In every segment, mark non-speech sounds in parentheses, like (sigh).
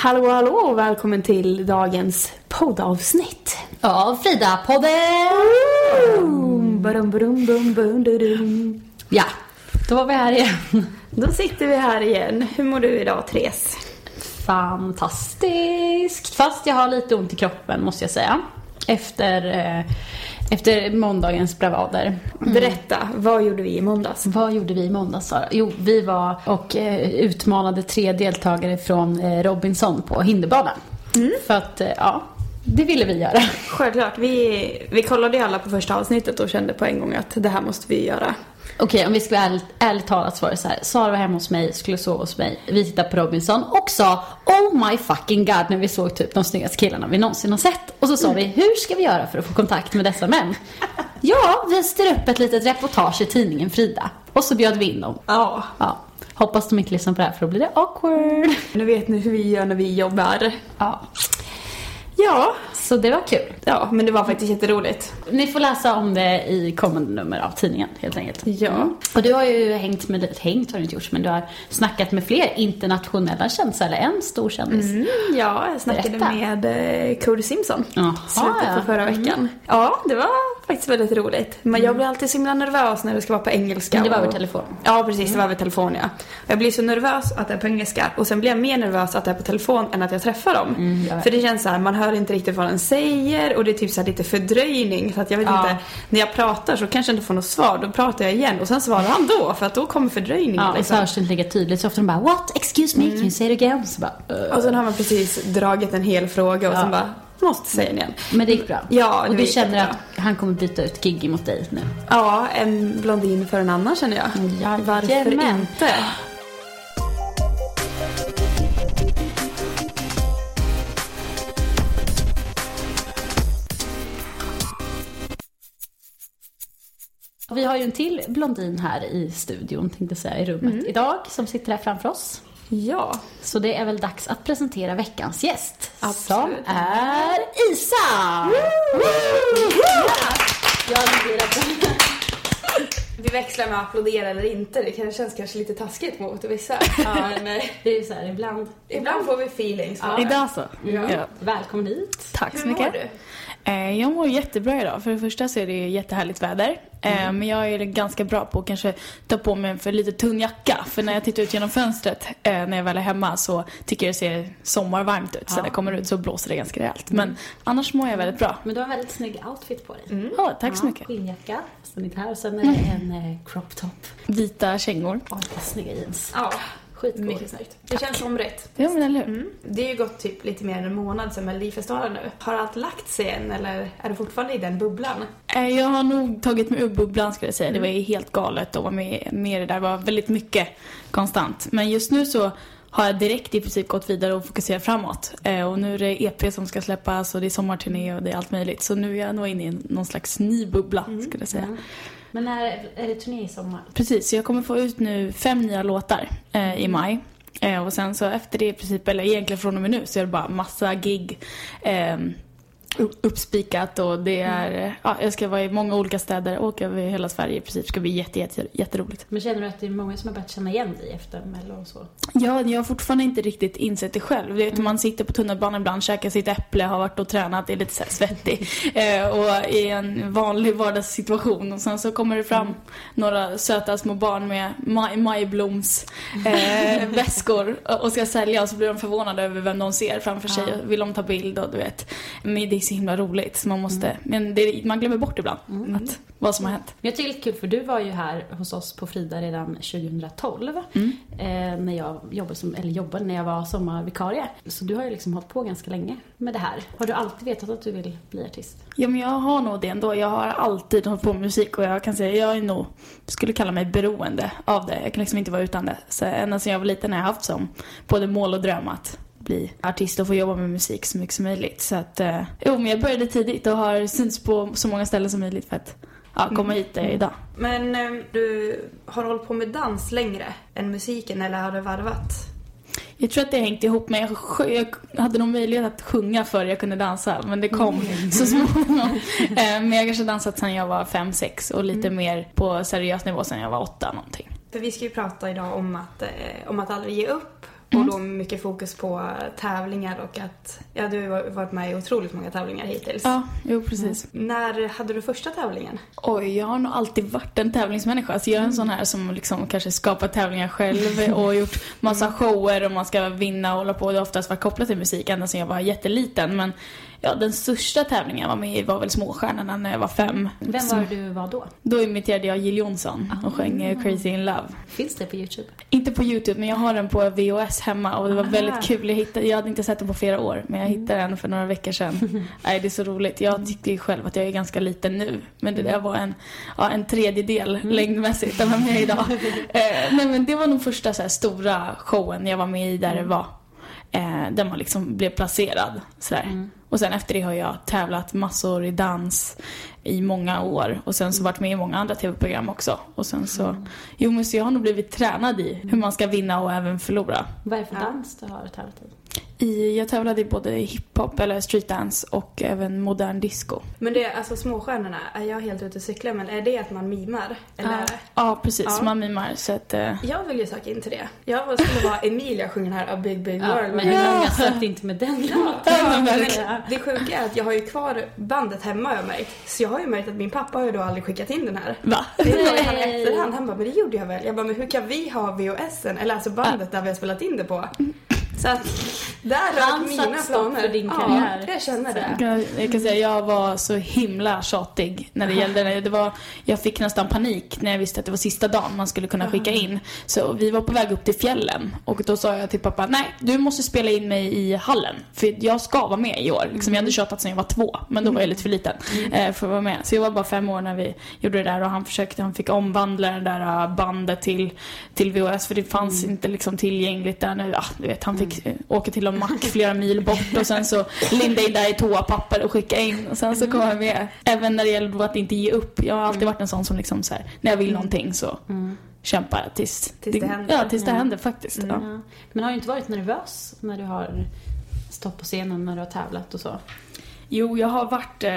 Hallå hallå och välkommen till dagens poddavsnitt. Ja, Frida-podden! Boom, badum, badum, bum, bum, dudum. Ja, då var vi här igen. Då sitter vi här igen. Hur mår du idag Therese? Fantastiskt! Fast jag har lite ont i kroppen måste jag säga. Efter, eh, efter måndagens bravader. Berätta, vad gjorde vi i måndags? Vad gjorde vi i måndags Sara? Jo, vi var och eh, utmanade tre deltagare från eh, Robinson på hinderbanan. För att, eh, ja, det ville vi göra. Självklart, vi, vi kollade ju alla på första avsnittet och kände på en gång att det här måste vi göra. Okej, om vi ska vara ärligt, ärligt talat så var det så här. Sara var hemma hos mig, skulle sova hos mig. Vi tittade på Robinson och sa Oh my fucking god när vi såg typ de snyggaste killarna vi någonsin har sett. Och så sa vi, hur ska vi göra för att få kontakt med dessa män? (laughs) Ja, vi styr upp ett litet reportage i tidningen Frida. Och så bjöd vi in dem. Ja. Ja, hoppas de inte lyssnar på det här för då blir det awkward. Nu vet ni hur vi gör när vi jobbar. Ja, Ja, så det var kul. ja men det var faktiskt jätteroligt. Ni får läsa om det i kommande nummer av tidningen helt enkelt. Ja. Och du har ju hängt med, hängt har du inte gjort, men du har snackat med fler internationella kändisar, eller en stor kändis. Mm, ja, jag snackade Berätta. med eh, Cody Simpson Jaha, slutet på. Mm. förra veckan. Ja, det var faktiskt väldigt roligt. Men jag blir alltid så himla nervös när det ska vara på engelska. Men det var och- över telefon. Ja, precis. Det var över telefon, ja. Och jag blir så nervös att det är på engelska och sen blir jag mer nervös att det är på telefon än att jag träffar dem. Mm. För det känns så här, man hör inte riktigt vad den säger och det är typ så lite fördröjning. Så att jag vet Ja. inte, när jag pratar så kanske jag inte får något svar. Då pratar jag igen och sen svarar han då för att då kommer fördröjningen. Ja, och så liksom. hörs det inte lika tydligt. Så ofta de bara What? Excuse me, can you say it again? Så bara, "Uh." Och sen har man precis dragit en hel fråga och Ja. sen bara, måste säga den igen. Men det gick bra. Ja, det och du känner att han kommer byta ut Giggy mot dig nu? Ja, en blondin för en annan känner jag. Jajamän. Varför inte? Vi har ju en till blondin här i studion, tänkte jag säga, i rummet Mm. idag, som sitter här framför oss. Ja. Så det är väl dags att presentera veckans gäst. Som Absolut. är Isa! Jag applåderar. (laughs) Vi växlar med att applådera eller inte. Det kan- känns kanske lite taskigt mot vissa. (laughs) Ja, men det är ju så här ibland. Ibland får vi feelings det. Idag så. Ja. Ja. Välkommen hit. Tack så Hur mår mycket. du? Eh, Jag mår jättebra idag. För det första så är det jättehärligt väder. Mm. Men jag är ganska bra på att kanske ta på mig en för lite tunn jacka. För när jag tittar ut genom fönstret eh, när jag väl är hemma så tycker jag det ser sommarvarmt ut. Så Ja. när jag kommer ut så blåser det ganska rejält. Men annars mår jag väldigt bra. Men du har en väldigt snygg outfit på dig. Ja, tack så mycket. Skinnjacka, sen inte här. Och sen är det en eh, crop top. Vita kängor. Par snygga jeans. Ja, Skitcool. mycket snyggt. Det känns som rätt. Ja men eller hur. Mm. Det är ju gått typ lite mer än en månad sedan Melodifestivalen nu. Har allt lagt sig än eller är du fortfarande i den bubblan? Eh, Jag har nog tagit mig ur bubblan skulle jag säga. Det var ju helt galet att vara med, med det där. Det var väldigt mycket konstant. Men just nu så har jag direkt i princip gått vidare och fokuserat framåt. Eh, och nu är det EP som ska släppas och det är sommarturné och det är allt möjligt. Så nu är jag nog inne i någon slags ny bubbla skulle jag säga. Ja. Men när är det turné i sommar? Precis, så jag kommer få ut nu fem nya låtar eh, i maj. Eh, och sen så efter det i princip, eller egentligen från och med nu, så är det bara massa gig. Eh, uppspikat och det är, eh, ja, jag ska vara i många olika städer, åka över hela Sverige i princip. Det ska bli jätte, jätte, jätteroligt. Men känner du att det är många som har börjat känna igen dig efter Mello och så? Ja, jag har fortfarande inte riktigt insett det själv. Du vet, man sitter på tunnelbanan ibland, käkar sitt äpple, har varit och tränat, är lite så svettig. (laughs) eh, och i en vanlig vardagssituation. Och sen så kommer det fram några söta små barn med maj, majbloms eh, (laughs) väskor och ska sälja och så blir de förvånade över vem de ser framför sig. Ja. och Vill de ta bild och du vet, med så himla roligt. Så man måste, men det, man glömmer bort ibland att, vad som har hänt. Men jag tycker det är lite kul för du var ju här hos oss på Frida redan 2012. Mm. Eh, när jag jobbade som, eller jobbade när jag var sommarvikarie. Så du har ju liksom hållit på ganska länge med det här. Har du alltid vetat att du vill bli artist? Ja, men jag har nog det ändå. Jag har alltid hållit på med musik och jag kan säga jag är nog, skulle kalla mig beroende av det. Jag kan liksom inte vara utan det. Så ända sedan jag var liten har jag haft som både mål och dröm att bli artist och få jobba med musik så mycket som möjligt. Så att, eh, jo men jag började tidigt och har synts på så många ställen som möjligt för att ja, komma hit där jag är idag. Men eh, du har hållit på med dans längre än musiken eller har du varvat? Jag tror att det hängt ihop med, jag, jag hade nog möjlighet att sjunga före jag kunde dansa, men det kom så småningom. (laughs) Eh, Men jag kanske dansat sedan jag var fem sex och lite mer på seriös nivå sedan jag var åtta någonting. För vi ska ju prata idag om att, eh, om att aldrig ge upp och då mycket fokus på tävlingar och att, ja du har varit med i otroligt många tävlingar hittills. Ja, jo precis. När hade du första tävlingen? Oj, jag har nog alltid varit en tävlingsmänniska. Alltså jag är en sån här som liksom kanske skapar tävlingar själv och (laughs) gjort massa shower och man ska vinna och hålla på. Det har oftast varit kopplat till musik ända sedan jag var jätteliten. Men ja, den största tävlingen jag var med i var väl Småstjärnorna när jag var fem. Vem var det du var då? Då imiterade jag Jill Johnson och sjöng eh, Crazy in Love. Finns det på Youtube? Inte på Youtube, men jag har den på VHS hemma och det var Aha. väldigt kul. Jag, hittade, jag hade inte sett den på flera år, men jag hittade den för några veckor sedan. (laughs) Nej, det är så roligt. Jag tyckte ju själv att jag är ganska liten nu, men det där var en, ja, en tredjedel längdmässigt av vem jag är idag. (laughs) eh, nej, men det var nog första så här, stora showen jag var med i där det var, eh, där man liksom blev placerad. Sådär. Och sen efter det har jag tävlat massor i dans i många år och sen så varit med i många andra tv-program också. Och sen så, jo men så jag har nog blivit tränad i hur man ska vinna och även förlora. Vad är det för dans du har tävlat i? I, jag tävlade i både hiphop eller streetdance och även modern disco. Men det är alltså småstjärnorna, är jag helt ute och cyklar men är det att man mimar? Eller? Ja, ja precis. Ja. Man mimar så att... eh, Jag vill ju söka in till det. Jag skulle vara Emilia sjunger här A Big Big Ja, World. men hur många sökte inte med den låten? Ja, det sjuka är att jag har ju kvar bandet hemma har jag märkt. Så jag har ju märkt att min pappa har ju då aldrig skickat in den här. Va? Det är han efterhand. Han bara, men det gjorde jag väl? Jag bara, men hur kan vi ha VHSen? Eller alltså bandet där vi har spelat in det på. Så att där rök mina planer. för din karriär. Ja, jag känner det. Jag, jag kan säga jag var så himla tjatig när det gällde det. var, jag fick nästan panik när jag visste att det var sista dagen man skulle kunna skicka in. Så vi var på väg upp till fjällen och då sa jag till pappa, nej du måste spela in mig i hallen. För jag ska vara med i år. Liksom, jag hade tjatat sedan jag var två, men då var jag lite för liten eh, för att vara med. Så jag var bara fem år när vi gjorde det där och han försökte, han fick omvandla det där eh, bandet till, till VHS för det fanns inte liksom tillgängligt där nu. Ja, du vet, han fick eh, åka till en mack flera mil bort och sen så linda in där i toapapper och skicka in och sen så kom jag med. Även när det gäller att inte ge upp. Jag har alltid varit en sån som liksom så här, när jag vill någonting så kämpar tills, Tills det händer. Ja, tills det händer faktiskt. Ja. Men har du inte varit nervös när du har stått på scenen när du har tävlat och så? Jo, jag har varit eh,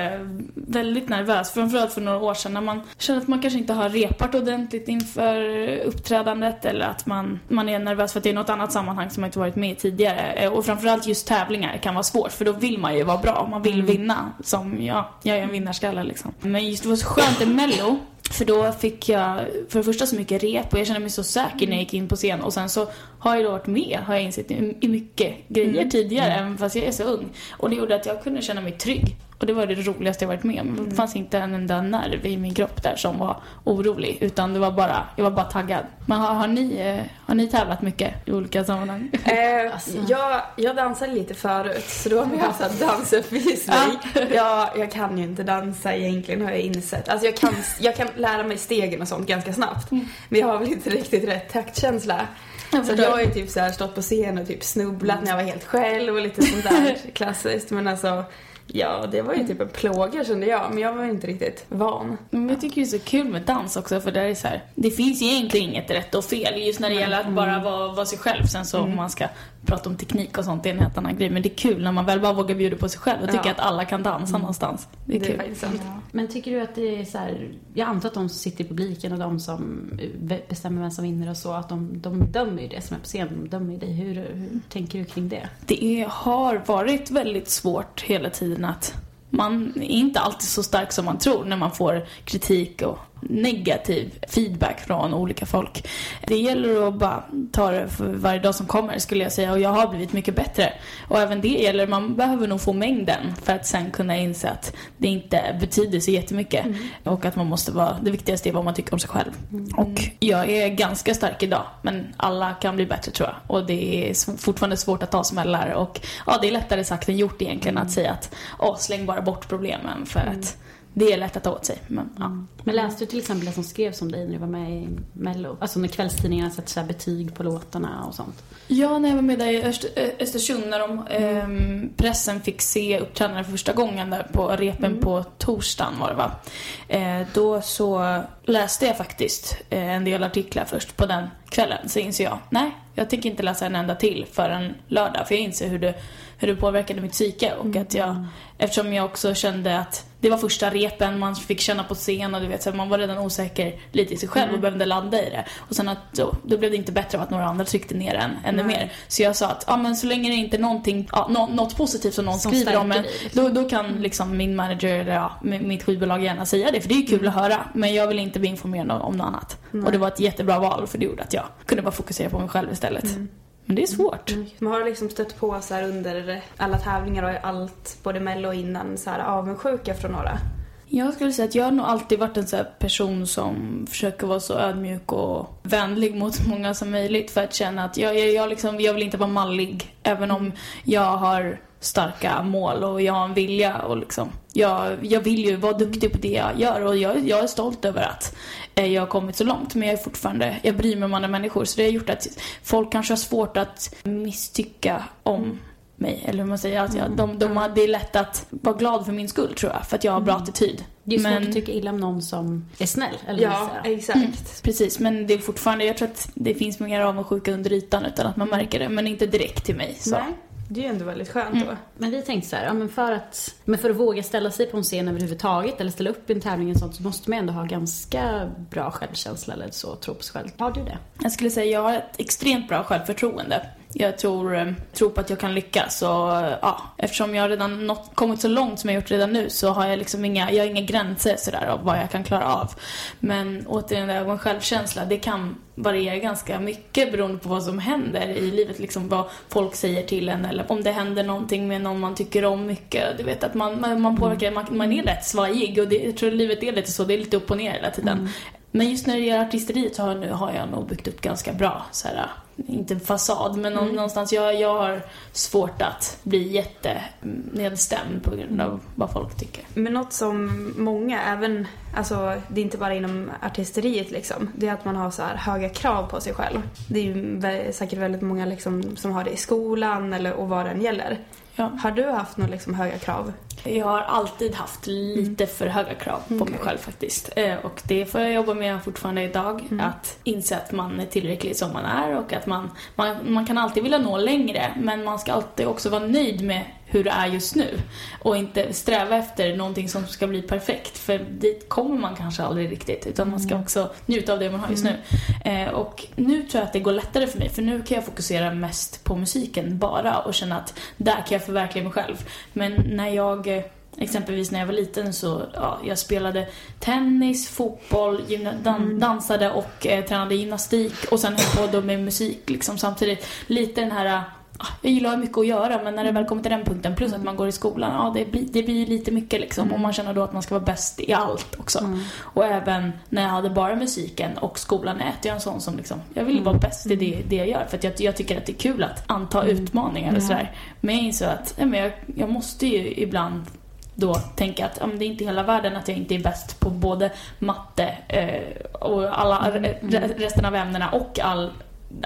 väldigt nervös. Framförallt för några år sedan när man känner att man kanske inte har repat ordentligt inför uppträdandet eller att man, man är nervös för att det är något annat sammanhang som man inte varit med i tidigare. Eh, och framförallt just tävlingar kan vara svårt för då vill man ju vara bra. Man vill vinna. Som jag, jag är en vinnarskalle liksom. Men just det var så skönt i Mello för då fick jag för det första så mycket rep och jag kände mig så säker när jag gick in på scen och sen så har jag då varit med, har jag insett, i mycket grejer tidigare även fast jag är så ung. Och det gjorde att jag kunde känna mig trygg. Och det var det roligaste jag varit med om. Det fanns inte en enda nerv i min kropp där som var orolig utan det var bara, jag var bara taggad. Men har, har, ni, eh, har ni tävlat mycket i olika sammanhang? Eh, Alltså. jag, jag dansade lite förut så då har jag haft dansuppvisning. jag, jag kan ju inte dansa egentligen har jag insett. Alltså jag kan, jag kan lära mig stegen och sånt ganska snabbt. Men jag har väl inte riktigt rätt taktkänsla. Jag Så jag har ju typ så här stått på scen och typ snubblat när jag var helt själv och lite sånt där (laughs) klassiskt. Men alltså, ja det var ju typ en plåga kände jag. Men jag var ju inte riktigt van. Men jag tycker det är så kul med dans också för det är så här, det finns egentligen inget rätt och fel just när det gäller att bara vara, vara sig själv. Sen så om man ska prata om teknik och sånt, det är en helt annan grej. Men det är kul när man väl bara vågar bjuda på sig själv och tycker Ja. att alla kan dansa någonstans. Det är Det är kul. faktiskt sant. Men tycker du att det är så här, jag antar att de som sitter i publiken och de som bestämmer vem som vinner och så, att de, de dömer ju det som är på scenen, de dömer ju dig. Hur, hur tänker du kring det? Det är, har varit väldigt svårt hela tiden att man är inte alltid så stark som man tror när man får kritik och, negativ feedback från olika folk. Det gäller att bara ta det för varje dag som kommer skulle jag säga och jag har blivit mycket bättre. Och även det gäller, man behöver nog få mängden för att sen kunna inse att det inte betyder så jättemycket. Mm. Och att man måste vara, det viktigaste är vad man tycker om sig själv. Mm. Och jag är ganska stark idag men alla kan bli bättre tror jag. Och det är fortfarande svårt att ta smällar och ja, det är lättare sagt än gjort egentligen att säga att åh, släng bara bort problemen för att det är lätt att ta åt sig. Men, ja. Mm. men läste du till exempel det som skrevs om dig när du var med i Mello? Alltså när kvällstidningarna sätter så betyg på låtarna och sånt. Ja, när jag var med där i Östersund när de, eh, pressen fick se uppträdandet för första gången där på repen mm. på torsdagen var det va. Eh, då så läste jag faktiskt eh, en del artiklar först på den kvällen. Så inser jag, nej, jag tänker inte läsa en enda till förrän lördag. För jag inser hur det, hur det påverkade mitt psyke. Och att jag, mm. eftersom jag också kände att det var första repen, man fick känna på scen och du vet, så man var redan osäker lite i sig själv mm. och behövde landa i det. Och sen att då, då blev det inte bättre av att några andra tryckte ner en ännu Nej. mer. Så jag sa att ja, men så länge det inte är någonting, ja, no, något positivt som någon som skriver om en, då, då kan liksom min manager eller ja, mitt skivbolag gärna säga det. För det är ju kul mm. att höra. Men jag vill inte bli informerad om något annat. Nej. Och det var ett jättebra val för det gjorde att jag kunde bara fokusera på mig själv istället. Mm. Men det är svårt. Mm. Man har liksom stött på så under alla tävlingar och allt, både mello och innan, så här avundsjuka från några? Jag skulle säga att jag har nog alltid varit en sån person som försöker vara så ödmjuk och vänlig mot (laughs) många som möjligt för att känna att jag, jag, jag, liksom, jag vill inte vara mallig. Även om jag har starka mål och jag har en vilja och liksom, jag, jag vill ju vara duktig på det jag gör och jag, jag är stolt över att eh, jag har kommit så långt men jag är fortfarande, jag bryr mig om andra människor så det har gjort att folk kanske har svårt att misstycka om mig. Eller hur man säger. Alltså, jag, de, de, det är lätt att vara glad för min skull tror jag. För att jag har bra mm. attityd. Det är svårt men... att tycka illa om någon som är snäll. Eller ja, exakt. Mm, precis, men det är fortfarande, jag tror att det finns mer avundsjuka under ytan utan att man märker det. Men inte direkt till mig. Så. Nej. Det är ju ändå väldigt skönt mm. då. Men vi tänkte så här, ja, men för, att, men för att våga ställa sig på en scen överhuvudtaget eller ställa upp i en tävling och sånt så måste man ändå ha ganska bra självkänsla eller så, tro på sig själv. Har du det? Jag skulle säga jag har ett extremt bra självförtroende. Jag tror, eh, tror på att jag kan lyckas och eh, ja, eftersom jag redan nått, kommit så långt som jag gjort redan nu så har jag liksom inga, jag har inga gränser sådär av vad jag kan klara av. Men återigen, det här självkänsla, det kan variera ganska mycket beroende på vad som händer i livet. Liksom vad folk säger till en eller om det händer någonting med någon man tycker om mycket. Du vet att man, man, man påverkar, man, man är rätt svajig och det, jag tror livet är lite så, det är lite upp och ner hela tiden. Mm. Men just när det gäller artisteriet så har, nu, har jag nog byggt upp ganska bra så här, inte fasad, men mm. någonstans, jag, jag har svårt att bli jättenedstämd på grund av vad folk tycker. Men något som många, även, alltså det är inte bara inom artisteriet liksom, det är att man har så höga krav på sig själv. Det är ju säkert väldigt många liksom som har det i skolan eller och vad den gäller. Ja. Har du haft några liksom höga krav? Jag har alltid haft lite mm. för höga krav på okay. mig själv faktiskt. Eh, och det får jag jobba med fortfarande idag. Mm. Att inse att man är tillräcklig som man är och att man, man, man kan alltid vilja nå längre men man ska alltid också vara nöjd med hur det är just nu. Och inte sträva efter någonting som ska bli perfekt. För dit kommer man kanske aldrig riktigt. Utan man ska mm. också njuta av det man har just nu. Mm. Eh, och nu tror jag att det går lättare för mig. För nu kan jag fokusera mest på musiken bara. Och känna att där kan jag förverkliga mig själv. Men när jag Exempelvis när jag var liten så ja, jag spelade tennis, fotboll, dan mm. dansade och eh, tränade gymnastik och sen höll på då med musik liksom samtidigt. Lite den här jag gillar mycket att göra men när det väl kommer till den punkten plus att man går i skolan, ja det blir, det blir lite mycket liksom mm. och man känner då att man ska vara bäst i allt också. Mm. Och även när jag hade bara musiken och skolan är jag en sån som liksom, jag vill vara bäst i det, det jag gör för att jag, jag tycker att det är kul att anta mm. utmaningar och sådär. Men jag insåg att ja, men jag, jag måste ju ibland då tänka att ja, det är inte hela världen att jag inte är bäst på både matte eh, och alla mm. resten av ämnena och all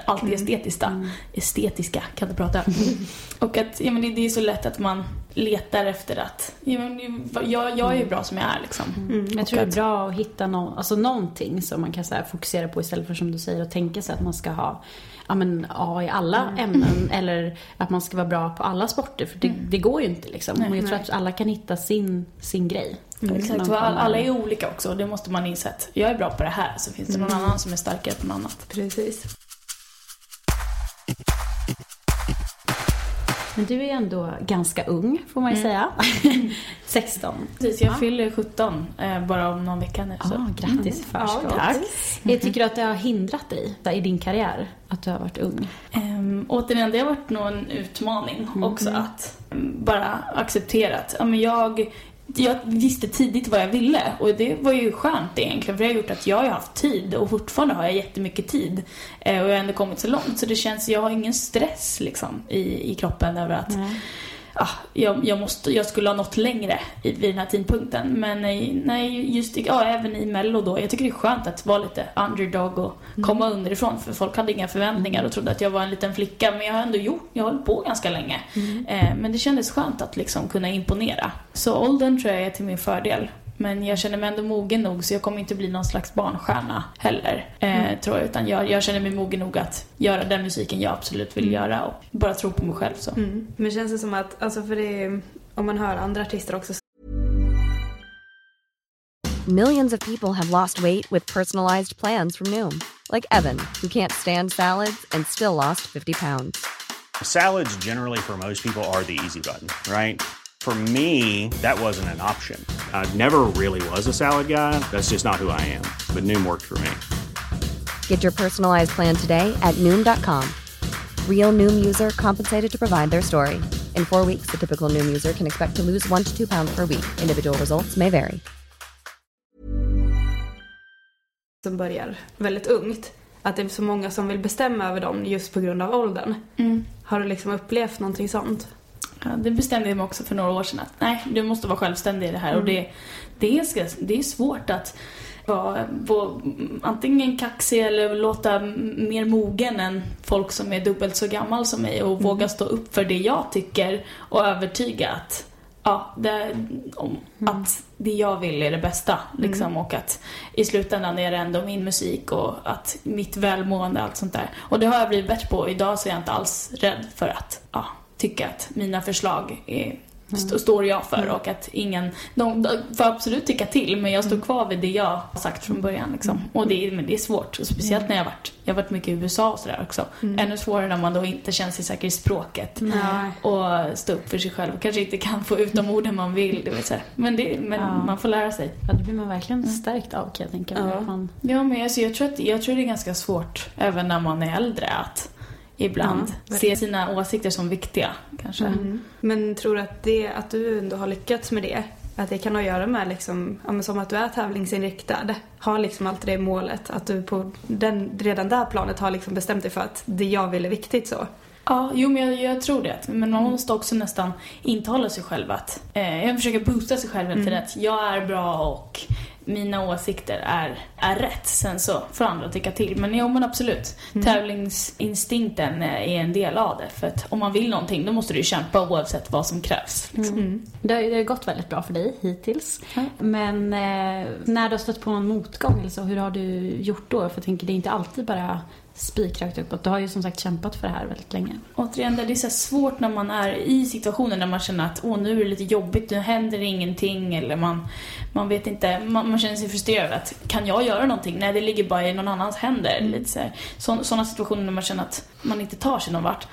allt det mm. estetiska. Mm. Estetiska, kan inte prata. (laughs) och att ja, men det, det, är så lätt att man letar efter att ja, men, jag, jag är ju bra som jag är liksom. Mm. mm. Jag tror att, det är bra att hitta no, alltså, någonting som man kan så här, fokusera på istället för som du säger att tänka sig att man ska ha ja, men, A i alla mm. ämnen eller att man ska vara bra på alla sporter. För det, mm. det går ju inte liksom. Nej, och jag tror att alla kan hitta sin, sin grej. Mm. Exakt, alla, alla är olika också det måste man inse att jag är bra på det här så finns det någon annan som är starkare på något annat. Precis. Men du är ändå ganska ung, får man ju säga. (laughs) 16. Precis, jag Ja. fyller 17 eh, bara om någon vecka nu. Så. Ah, grattis i förskott. Ja, grattis. Jag tycker du att det har hindrat dig i din karriär, att du har varit ung? Um, återigen, det har varit nog en utmaning också att bara acceptera att ja, men jag, jag visste tidigt vad jag ville och det var ju skönt egentligen för det har gjort att jag har ju haft tid och fortfarande har jag jättemycket tid eh, och jag har ändå kommit så långt. Så det känns, jag har ingen stress liksom i, i kroppen över att ah, jag, jag, måste, jag skulle ha nått längre i, vid den här tidpunkten. Men nej, nej just ja, även i Mello då. Jag tycker det är skönt att vara lite underdog och komma underifrån. För folk hade inga förväntningar och trodde att jag var en liten flicka. Men jag har ändå gjort, jag har hållit på ganska länge. Eh, men det kändes skönt att liksom kunna imponera. Så åldern tror jag är till min fördel. Men jag känner mig ändå mogen nog så jag kommer inte bli någon slags barnstjärna heller. Eh, tror jag. Utan jag, jag känner mig mogen nog att göra den musiken jag absolut vill göra och bara tro på mig själv. Så. Mm. Men känns det som att, alltså för det är, om man hör andra artister också Millions of people have lost weight with personalized plans from Noom, like Evan, who can't stand salads and still lost 50 pounds. Salads, generally, for most people, are the easy button, right? For me, that wasn't an option. I never really was a salad guy. That's just not who I am. But Noom worked for me. Get your personalized plan today at Noom.com. Real Noom user compensated to provide their story. In four weeks, the typical Noom user can expect to lose one to two pounds per week. Individual results may vary. som börjar väldigt ungt. Att det är så många som vill bestämma över dem just på grund av åldern. Har du liksom upplevt någonting sånt? Ja, det bestämde jag mig också för några år sedan att nej, du måste vara självständig i det här. Och det, det, är, det är svårt att vara, vara antingen kaxig eller låta mer mogen än folk som är dubbelt så gammal som mig och våga stå upp för det jag tycker och övertyga att Ja, det, om, att det jag vill är det bästa. Liksom, Och att i slutändan är det ändå min musik och att mitt välmående och allt sånt där. Och det har jag blivit bättre på. Idag så är jag inte alls rädd för att ja, tycka att mina förslag är, st- står jag för och att ingen, de, de får absolut tycka till men jag står kvar vid det jag har sagt från början liksom. Och det är, men det är svårt, och speciellt när jag har varit, jag har varit mycket i USA och sådär också. Ännu svårare när man då inte känner sig säker i språket och stå upp för sig själv och kanske inte kan få ut de orden man vill. Du vet, så. Men, det, men Ja. man får lära sig. Ja, det blir man verkligen stärkt av kan jag tänka mig. Ja. Man, Ja, men alltså, jag, tror att, jag tror det är ganska svårt även när man är äldre att ibland Ja, se sina åsikter som viktiga kanske. Mm. Men tror du att, det, att du ändå har lyckats med det? Att det kan ha att göra med liksom, ja, som att du är tävlingsinriktad. Har liksom alltid det målet. Att du på den, redan där planet har liksom bestämt dig för att det jag vill är viktigt så. Ja, jo men jag, jag tror det. Men man måste också nästan intala sig själv att, eh, jag försöker boosta sig själv hela tiden att jag är bra och mina åsikter är, är rätt. Sen så får andra tycka till. Men jo men absolut. Tävlingsinstinkten eh, är en del av det. För att om man vill någonting då måste du kämpa oavsett vad som krävs. Liksom. det, har, det har gått väldigt bra för dig hittills. Men eh, när du har stött på någon motgång, eller så, hur har du gjort då? För jag tänker, det är inte alltid bara spikrakt uppåt. Du har ju som sagt kämpat för det här väldigt länge. Återigen, det är så svårt när man är i situationer när man känner att åh, nu är det lite jobbigt, nu händer ingenting eller man, man vet inte, man, man känner sig frustrerad att kan jag göra någonting? Nej, det ligger bara i någon annans händer. Lite så här. Så, sådana situationer när man känner att man inte tar sig någon vart.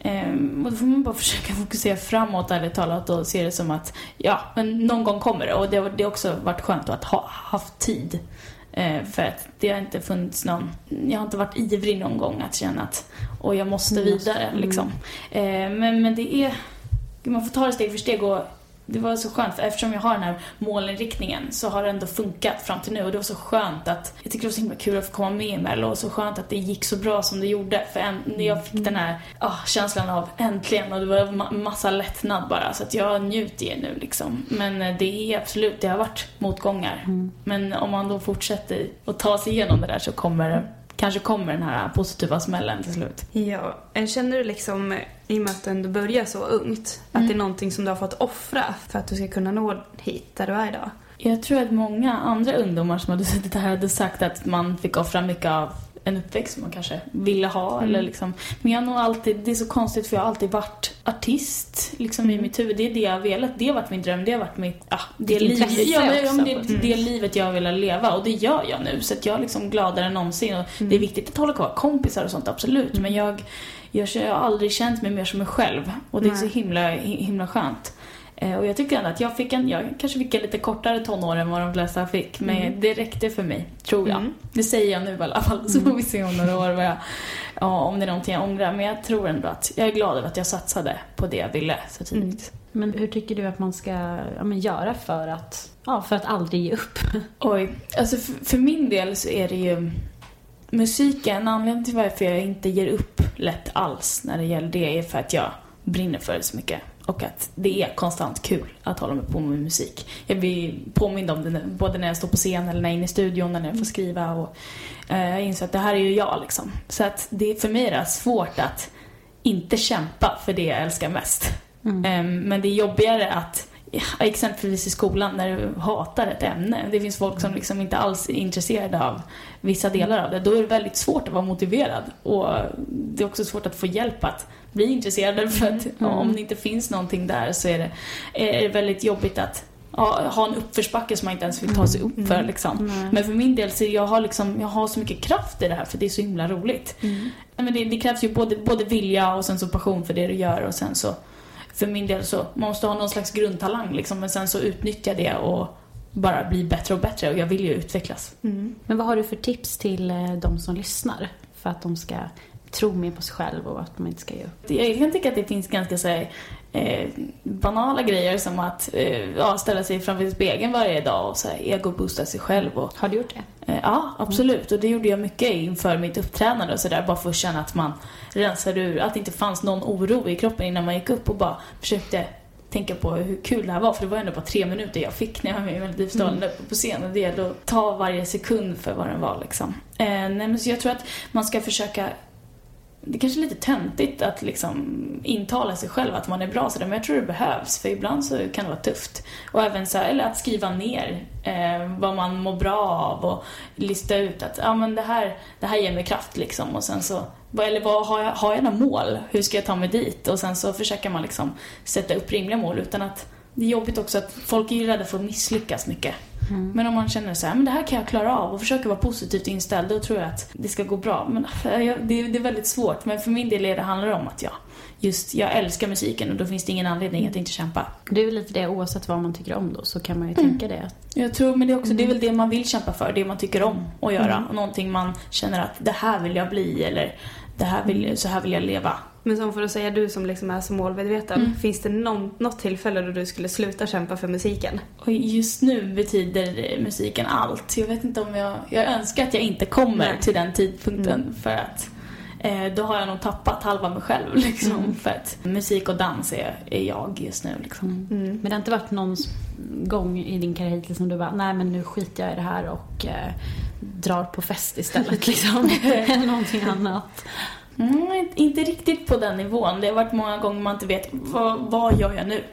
Ehm, och då får man bara (laughs) försöka fokusera framåt ärligt talat och se det som att ja, men någon gång kommer det. Och det har det har också varit skönt att ha haft tid. Eh, för att det har inte funnits någon, jag har inte varit ivrig någon gång att känna att och jag måste vidare liksom. Eh, men, men det är, man får ta det steg för steg och det var så skönt för eftersom jag har den här målinriktningen så har det ändå funkat fram till nu. Och det var så skönt att, jag tycker det var så himla kul att få komma med i Mello och så skönt att det gick så bra som det gjorde. För en, när jag fick den här ah, känslan av äntligen. Och det var ma- massa lättnad bara. Så att jag njuter det nu liksom. Men eh, det är absolut, det har varit motgångar. Men om man då fortsätter att ta sig igenom det där så kommer kanske kommer den här positiva smällen till slut. Ja, känner du liksom, i och med att du ändå börjar så ungt, att det är någonting som du har fått offra för att du ska kunna nå hit där du är idag? Jag tror att många andra ungdomar som hade suttit här hade sagt att man fick offra mycket av en uppväxt som man kanske ville ha. Eller liksom. Men jag har nog alltid, det är så konstigt för jag har alltid varit artist liksom, i mitt huvud. Det är det jag har velat. Det har varit min dröm. Det har varit mitt, ja, det, Ditt liv, ja, men, det, sätt. det livet jag vill leva och det gör jag nu. Så att jag är liksom gladare än någonsin. Och Det är viktigt att hålla kvar kompisar och sånt, absolut. Men jag, jag, jag har aldrig känt mig mer som mig själv. Och det är så himla, himla skönt. Eh, Och jag tycker ändå att jag fick en, jag kanske fick en lite kortare tonår än vad de flesta fick. Men det räckte för mig, tror jag. Mm. Det säger jag nu i alla fall. Så får vi se om några år vad jag, ja, om det är någonting jag ångrar. Men jag tror ändå att jag är glad över att jag satsade på det jag ville så tidigt. Men hur tycker du att man ska ja, men göra för att, ja, för att aldrig ge upp? (laughs) Oj, alltså för, för min del så är det ju musiken, anledningen till varför jag inte ger upp lätt alls när det gäller det är för att jag brinner för det så mycket. Och att det är konstant kul att hålla mig på med musik. Jag blir påmind om det både när jag står på scen eller när jag är inne i studion, eller när jag får skriva. Och, eh, jag inser att det här är ju jag liksom. Så att det, för mig är det svårt att inte kämpa för det jag älskar mest. Ehm, Men det är jobbigare att exempelvis i skolan när du hatar ett ämne. Det finns folk som liksom inte alls är intresserade av vissa delar av det. Då är det väldigt svårt att vara motiverad. Och det är också svårt att få hjälp att bli intresserad. För att ja, om det inte finns någonting där så är det, är det väldigt jobbigt att ja, ha en uppförsbacke som man inte ens vill ta sig upp för. Liksom. Men för min del så jag har liksom, jag har så mycket kraft i det här för det är så himla roligt. Nej, Men det, det krävs ju både, både vilja och sen så passion för det du gör och sen så för min del så, man måste ha någon slags grundtalang liksom, men sen så utnyttja det och bara bli bättre och bättre och jag vill ju utvecklas. Men vad har du för tips till eh, de som lyssnar? För att de ska tro mer på sig själv och att de inte ska ge upp. Jag kan tycka att det finns ganska så här, eh, banala grejer som att eh, ja, ställa sig framför spegeln varje dag och så här, ego-boosta sig själv. Och, Har du gjort det? eh, ja, absolut. Och det gjorde jag mycket inför mitt uppträdande och sådär. Bara för att känna att man rensade ur, att det inte fanns någon oro i kroppen innan man gick upp och bara försökte tänka på hur kul det här var. För det var ändå bara tre minuter jag fick när jag var med i Melodifestivalen uppe på scen. Och det gällde att ta varje sekund för vad den var liksom. Eh, nej, men så jag tror att man ska försöka det kanske är lite töntigt att liksom intala sig själv att man är bra sådär, men jag tror det behövs för ibland så kan det vara tufft. Och även så här, eller att skriva ner eh, vad man mår bra av och lista ut att ja, men det, här, det här ger mig kraft liksom och sen så eller vad, har, jag, har jag några mål? Hur ska jag ta mig dit? Och sen så försöker man liksom sätta upp rimliga mål utan att det är jobbigt också att folk är ju rädda för att misslyckas mycket. Men om man känner så här, men det här kan jag klara av och försöker vara positivt inställd, då tror jag att det ska gå bra. Men jag- det, är- väldigt svårt, men för min del är det handlar om att jag just, jag älskar musiken och då finns det ingen anledning att inte kämpa. Det är väl lite det, oavsett vad man tycker om då, så kan man ju tänka det. Jag tror, men det är också, det är väl det man vill kämpa för, det man tycker om att göra. Och någonting man känner att det här vill jag bli eller det här vill, så här vill jag leva. Men som för att säga du som liksom är så målmedveten. Finns det någon, något tillfälle då du skulle sluta kämpa för musiken? Och just nu betyder musiken allt. Jag vet inte om jag... Jag önskar att jag inte kommer Nej. till den tidpunkten för att eh, då har jag nog tappat halva mig själv (laughs) liksom. För att musik och dans är, är jag just nu liksom. Men det har inte varit någon gång i din karriär hittills som du bara, nej men nu skiter jag i det här och eh, drar på fest istället (laughs) liksom. (laughs) Eller någonting annat. Mm, inte riktigt på den nivån. Det har varit många gånger man inte vet vad, vad gör jag nu?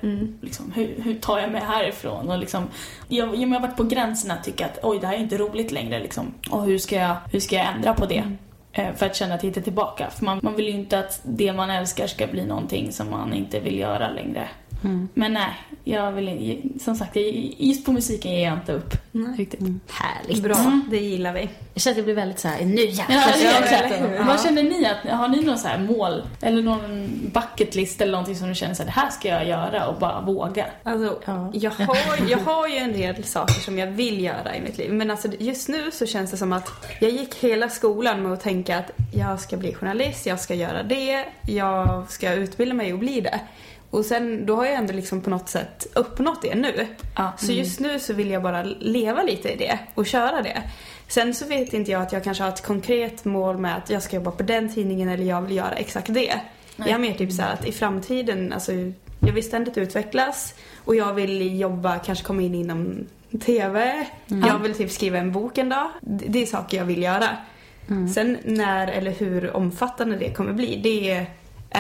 Liksom, hur, hur tar jag mig härifrån? Och liksom, jag, jag har varit på gränsen att tycka att oj, det här är inte roligt längre. Liksom. Och hur ska, jag, hur ska jag ändra på det? Eh, För att känna att hitta tillbaka. För man, man vill ju inte att det man älskar ska bli någonting som man inte vill göra längre. Men nej, jag vill som sagt, just på musiken ger jag inte upp. Riktigt. Härligt. Bra, det gillar vi. Jag känner att jag blir väldigt såhär, nu jäklar Ja, ja? Ja. Vad känner ni? Att, har ni någon så här mål eller någon bucket list eller någonting som du känner så här, det här ska jag göra och bara våga? Alltså, Ja. jag, har, jag har ju en del saker som jag vill göra i mitt liv. Men alltså, just nu så känns det som att jag gick hela skolan med att tänka att jag ska bli journalist, jag ska göra det, jag ska utbilda mig och bli det. Och sen, då har jag ändå liksom på något sätt uppnått det nu. Ja. Så just nu så vill jag bara leva lite i det och köra det. Sen så vet inte jag att jag kanske har ett konkret mål med att jag ska jobba på den tidningen eller jag vill göra exakt det. Jag är mer typ så här att i framtiden, alltså jag vill ständigt utvecklas och jag vill jobba, kanske komma in inom TV. Jag vill typ skriva en bok en dag. Det är saker jag vill göra. Sen när eller hur omfattande det kommer bli, det är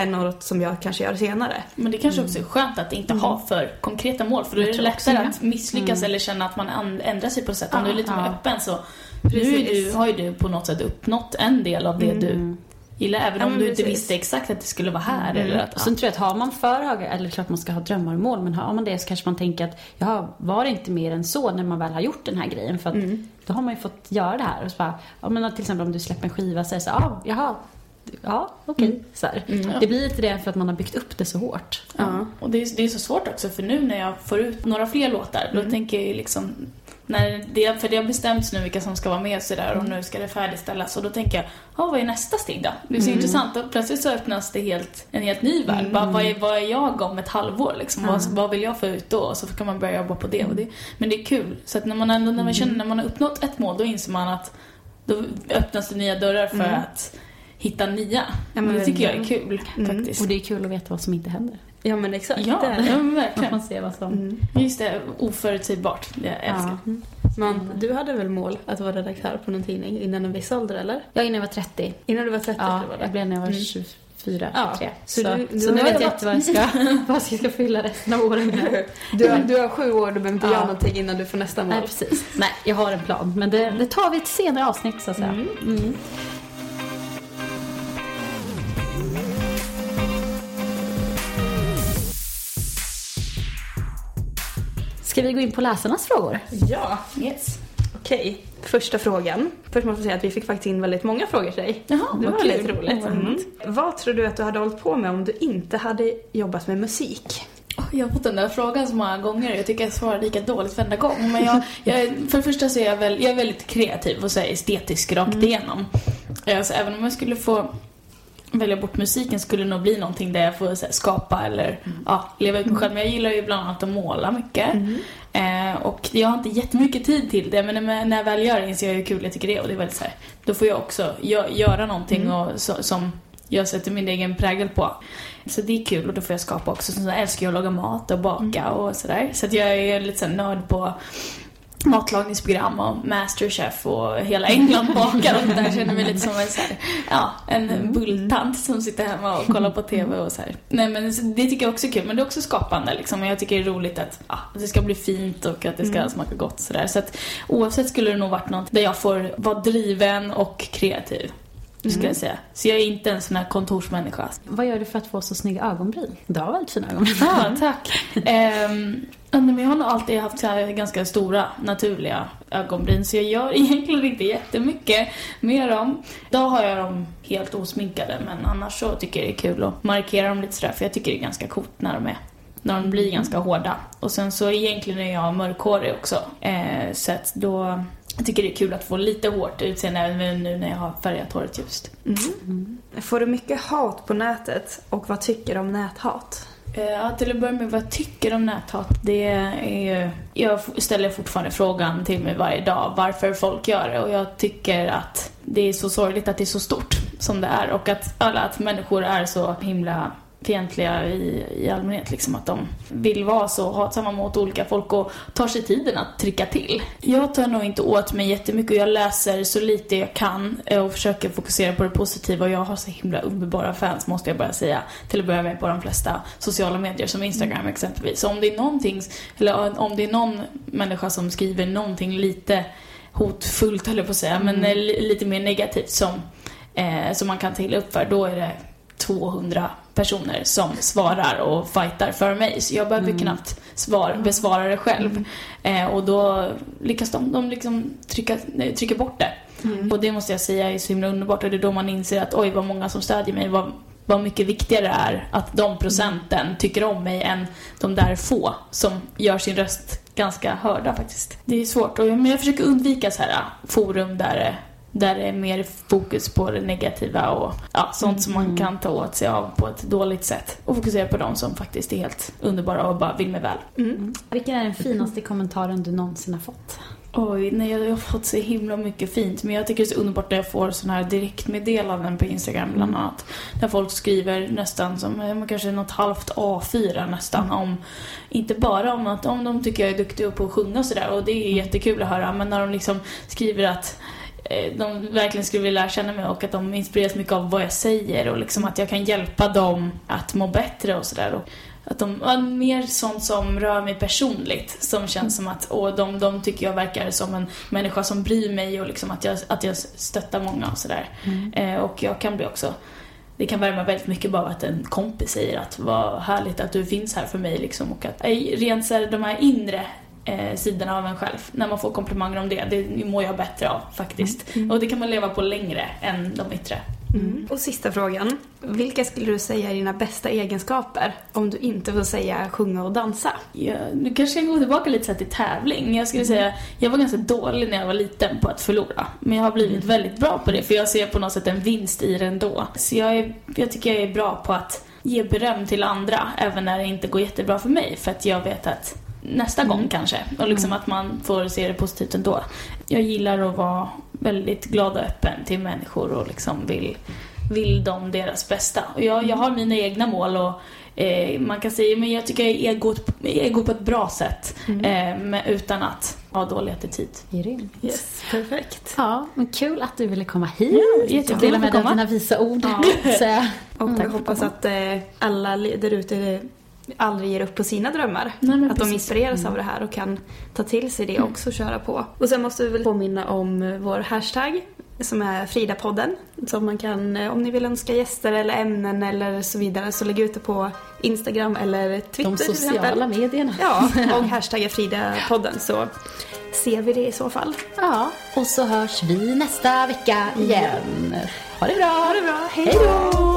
något som jag kanske gör senare. Men det kanske också är skönt att inte ha för konkreta mål för då är det lättare att misslyckas eller känna att man an- ändrar sig på ett sätt. Om du är lite mer Ja. öppen så nu är du, har ju du på något sätt uppnått en del av det du gillar även Ja, om du inte precis. visste exakt att det skulle vara här. Eller att, Och sen tror jag att har man för höga, eller klart man ska ha drömmar och mål, men har man det så kanske man tänker att jaha, var det inte mer än så när man väl har gjort den här grejen? För att då har man ju fått göra det här. Och så bara, ja, men till exempel om du släpper en skiva så är det så ah, jaha, ja, okej. Okay, så mm. Det blir lite det för att man har byggt upp det så hårt. Ja. Och det är, det är så svårt också för nu när jag får ut några fler låtar, då mm. tänker jag ju liksom när det, för det har bestämts nu vilka som ska vara med och sådär och nu ska det färdigställas och då tänker jag, ja vad är nästa steg då? Det är så mm. intressant och plötsligt så öppnas det helt, en helt ny värld. Mm. Bara, vad, är, vad är jag om ett halvår liksom? Mm. Vad, vad vill jag få ut då? Och så kan man börja jobba på det och det. Men det är kul. Så att när man ändå, när man känner när man har uppnått ett mål då inser man att då öppnas det nya dörrar för mm. att hitta nya. Ja, men det tycker jag är kul mm. faktiskt. Och det är kul att veta vad som inte händer. Ja men exakt. Ja, ja (laughs) men verkligen. Man ser vad som... Mm. Just det, oförutsägbart. Det jag älskar. Ja. Mm. Men du hade väl mål att vara redaktör på någon tidning innan en viss ålder eller? Ja, innan jag var 30. Innan du var 30? Ja, var det. jag blev när jag var 24, mm. 23. Ja. Så, så, du, du så nu vet jag inte vad jag ska, (laughs) vad jag ska fylla resten av åren med. Du har, du har sju år, du behöver inte ja. göra någonting innan du får nästa mål. Nej, precis. Nej, jag har en plan. Men det, det tar vi ett senare avsnitt så att säga. Mm. Mm. Ska vi gå in på läsarnas frågor? Ja. Yes. Okej, första frågan. Först måste jag säga att vi fick faktiskt in väldigt många frågor till dig. Jaha, det var kul. väldigt roligt. Mm. Vad tror du att du hade hållit på med om du inte hade jobbat med musik? Jag har fått den där frågan så många gånger jag tycker jag svarar lika dåligt varenda gång. Men jag, jag, för det första så är jag, väl, jag är väldigt kreativ och så estetisk rakt mm. igenom. Alltså, även om jag skulle få välja bort musiken skulle nog bli någonting där jag får här, skapa eller mm. ja, leva ut mig själv. Men jag gillar ju bland annat att måla mycket. Mm. Eh, och jag har inte jättemycket tid till det men när jag väl gör det inser jag hur kul jag tycker det är och det är väldigt så här, då får jag också gö göra någonting mm. och, så, som jag sätter min egen prägel på. Så det är kul och då får jag skapa också. Så jag älskar jag att laga mat och baka mm. och sådär. Så att jag är lite såhär nörd på matlagningsprogram och Masterchef och hela England bakar och där känner mig lite som en, så här, ja, en mm. bulltant som sitter hemma och kollar på TV och så här. Nej men det tycker jag också är kul men det är också skapande liksom och jag tycker det är roligt att, ja, att det ska bli fint och att det ska mm. smaka gott sådär. Så att oavsett skulle det nog varit något där jag får vara driven och kreativ. Mm. Skulle jag säga. Så jag är inte en sån här kontorsmänniska. Vad gör du för att få så snygga ögonbryn? Du har väldigt fina (laughs) ögonbryn. Ja, tack. um, men jag har nog alltid haft så här ganska stora naturliga ögonbryn så jag gör (laughs) egentligen inte jättemycket med dem. Idag har jag dem helt osminkade men annars så tycker jag det är kul att markera dem lite sådär för jag tycker det är ganska coolt när de är när de blir ganska hårda. Och sen så egentligen är jag mörkhårig också. Eh, så att då jag tycker det är kul att få lite hårt utseende även nu när jag har färgat håret ljust. Mm. Får du mycket hat på nätet och vad tycker du om näthat? Eh, ja, till att börja med vad jag tycker om näthat. Det är, jag ställer fortfarande frågan till mig varje dag varför folk gör det och jag tycker att det är så sorgligt att det är så stort som det är och att alla att människor är så himla fientliga i, i allmänhet. Liksom, att de vill vara så hatsamma mot olika folk och tar sig tiden att trycka till. Jag tar nog inte åt mig jättemycket och jag läser så lite jag kan eh, och försöker fokusera på det positiva och jag har så himla underbara fans måste jag bara säga. Till att börja med på de flesta sociala medier som Instagram mm. exempelvis. Så om det är någonting, eller om det är någon människa som skriver någonting lite hotfullt höll jag på att säga, mm. men lite mer negativt som, eh, som man kan ta upp för, då är det 200 personer som svarar och fightar för mig. Så jag behöver mm. knappt svar, besvara det själv. Mm. Eh, och då lyckas de, de liksom trycka, trycka bort det. Mm. Och det måste jag säga är så himla underbart. Och det är då man inser att oj vad många som stödjer mig. Vad, vad mycket viktigare det är att de procenten tycker om mig än de där få som gör sin röst ganska hörda faktiskt. Det är svårt. Och, men jag försöker undvika så här forum där där det är mer fokus på det negativa och ja, sånt mm. som man mm. kan ta åt sig av på ett dåligt sätt. Och fokusera på de som faktiskt är helt underbara och bara vill mig väl. Mm. Vilken är den finaste kommentaren du någonsin har fått? Oj, nej jag har fått så himla mycket fint. Men jag tycker det är så underbart när jag får sådana här direktmeddelanden på Instagram bland mm. annat. Där folk skriver nästan som, kanske något halvt A4 nästan mm. om, inte bara om att om de tycker jag är duktig på att sjunga och sådär och det är jättekul att höra. Men när de liksom skriver att de verkligen skulle vilja lära känna mig och att de inspireras mycket av vad jag säger och liksom att jag kan hjälpa dem att må bättre och sådär. Att de, ja, mer sånt som rör mig personligt. Som känns som att åh, de, de tycker jag verkar som en människa som bryr mig och liksom att, jag, att jag stöttar många och sådär. Mm. Eh, och jag kan bli också det kan värma väldigt mycket bara att en kompis säger att vad härligt att du finns här för mig liksom och att rent så här, de här inre eh, sidorna av en själv. När man får komplimanger om det. Det mår jag bättre av faktiskt. Mm. mm. Och det kan man leva på längre än de yttre. Mm. Och sista frågan. Vilka skulle du säga är dina bästa egenskaper om du inte får säga sjunga och dansa? Ja, nu kanske jag går tillbaka lite så till tävling. Jag skulle säga, jag var ganska dålig när jag var liten på att förlora. Men jag har blivit väldigt bra på det för jag ser på något sätt en vinst i det ändå. Så jag, är, jag tycker jag är bra på att ge beröm till andra även när det inte går jättebra för mig. För att jag vet att nästa gång kanske. Och liksom att man får se det positivt ändå. Jag gillar att vara väldigt glad och öppen till människor och liksom vill, vill dem deras bästa. Och jag, jag har mina egna mål och eh, man kan säga men jag tycker jag är ego, ego på ett bra sätt. Eh, men utan att ha dålig attityd. Grymt. Yes, perfekt. Ja, men kul att du ville komma hit. Ja, jättekul och dela att med dig av dina visa ord. Så, Och Mm. jag hoppas att eh, alla där ute aldrig ger upp på sina drömmar. Nej, att de precis. inspireras av det här och kan ta till sig det och också köra på. Och sen måste vi väl påminna om vår hashtag som är Fridapodden. Så man kan, eh, om ni vill önska gäster eller ämnen eller så vidare så lägg ut det på Instagram eller Twitter de sociala medierna. Ja, (laughs) och hashtagga Fridapodden så ser vi det i så fall. Ja, och så hörs vi nästa vecka igen. Ha det bra! Ha det bra, Hej då!